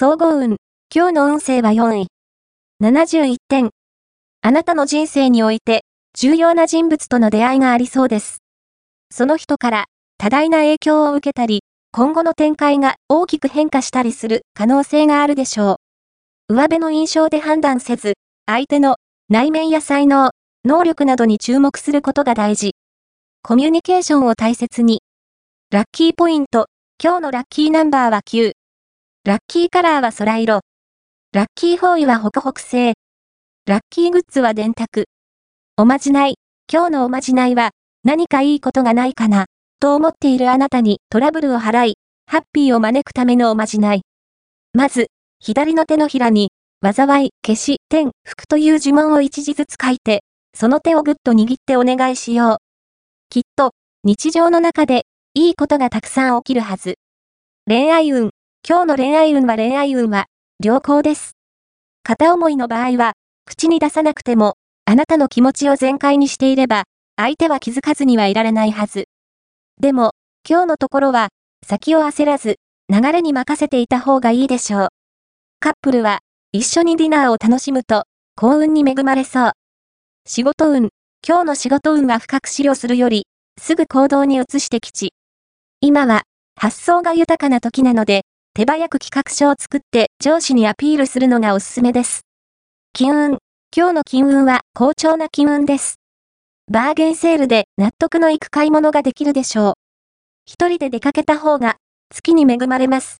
総合運。今日の運勢は4位。71点。あなたの人生において、重要な人物との出会いがありそうです。その人から、多大な影響を受けたり、今後の展開が大きく変化したりする可能性があるでしょう。上辺の印象で判断せず、相手の内面や才能、能力などに注目することが大事。コミュニケーションを大切に。ラッキーポイント。今日のラッキーナンバーは9。ラッキーカラーは空色。ラッキーフォーイはホクホク製。ラッキーグッズは電卓。おまじない。今日のおまじないは、何かいいことがないかな、と思っているあなたにトラブルを払い、ハッピーを招くためのおまじない。まず、左の手のひらに、災い、消し、天、福という呪文を一字ずつ書いて、その手をぐっと握ってお願いしよう。きっと、日常の中で、いいことがたくさん起きるはず。恋愛運。今日の恋愛運は恋愛運は、良好です。片思いの場合は、口に出さなくても、あなたの気持ちを全開にしていれば、相手は気づかずにはいられないはず。でも、今日のところは、先を焦らず、流れに任せていた方がいいでしょう。カップルは、一緒にディナーを楽しむと、幸運に恵まれそう。仕事運。今日の仕事運は深く資料するより、すぐ行動に移してきち。今は、発想が豊かな時なので、手早く企画書を作って上司にアピールするのがおすすめです。金運。今日の金運は好調な金運です。バーゲンセールで納得のいく買い物ができるでしょう。一人で出かけた方が月に恵まれます。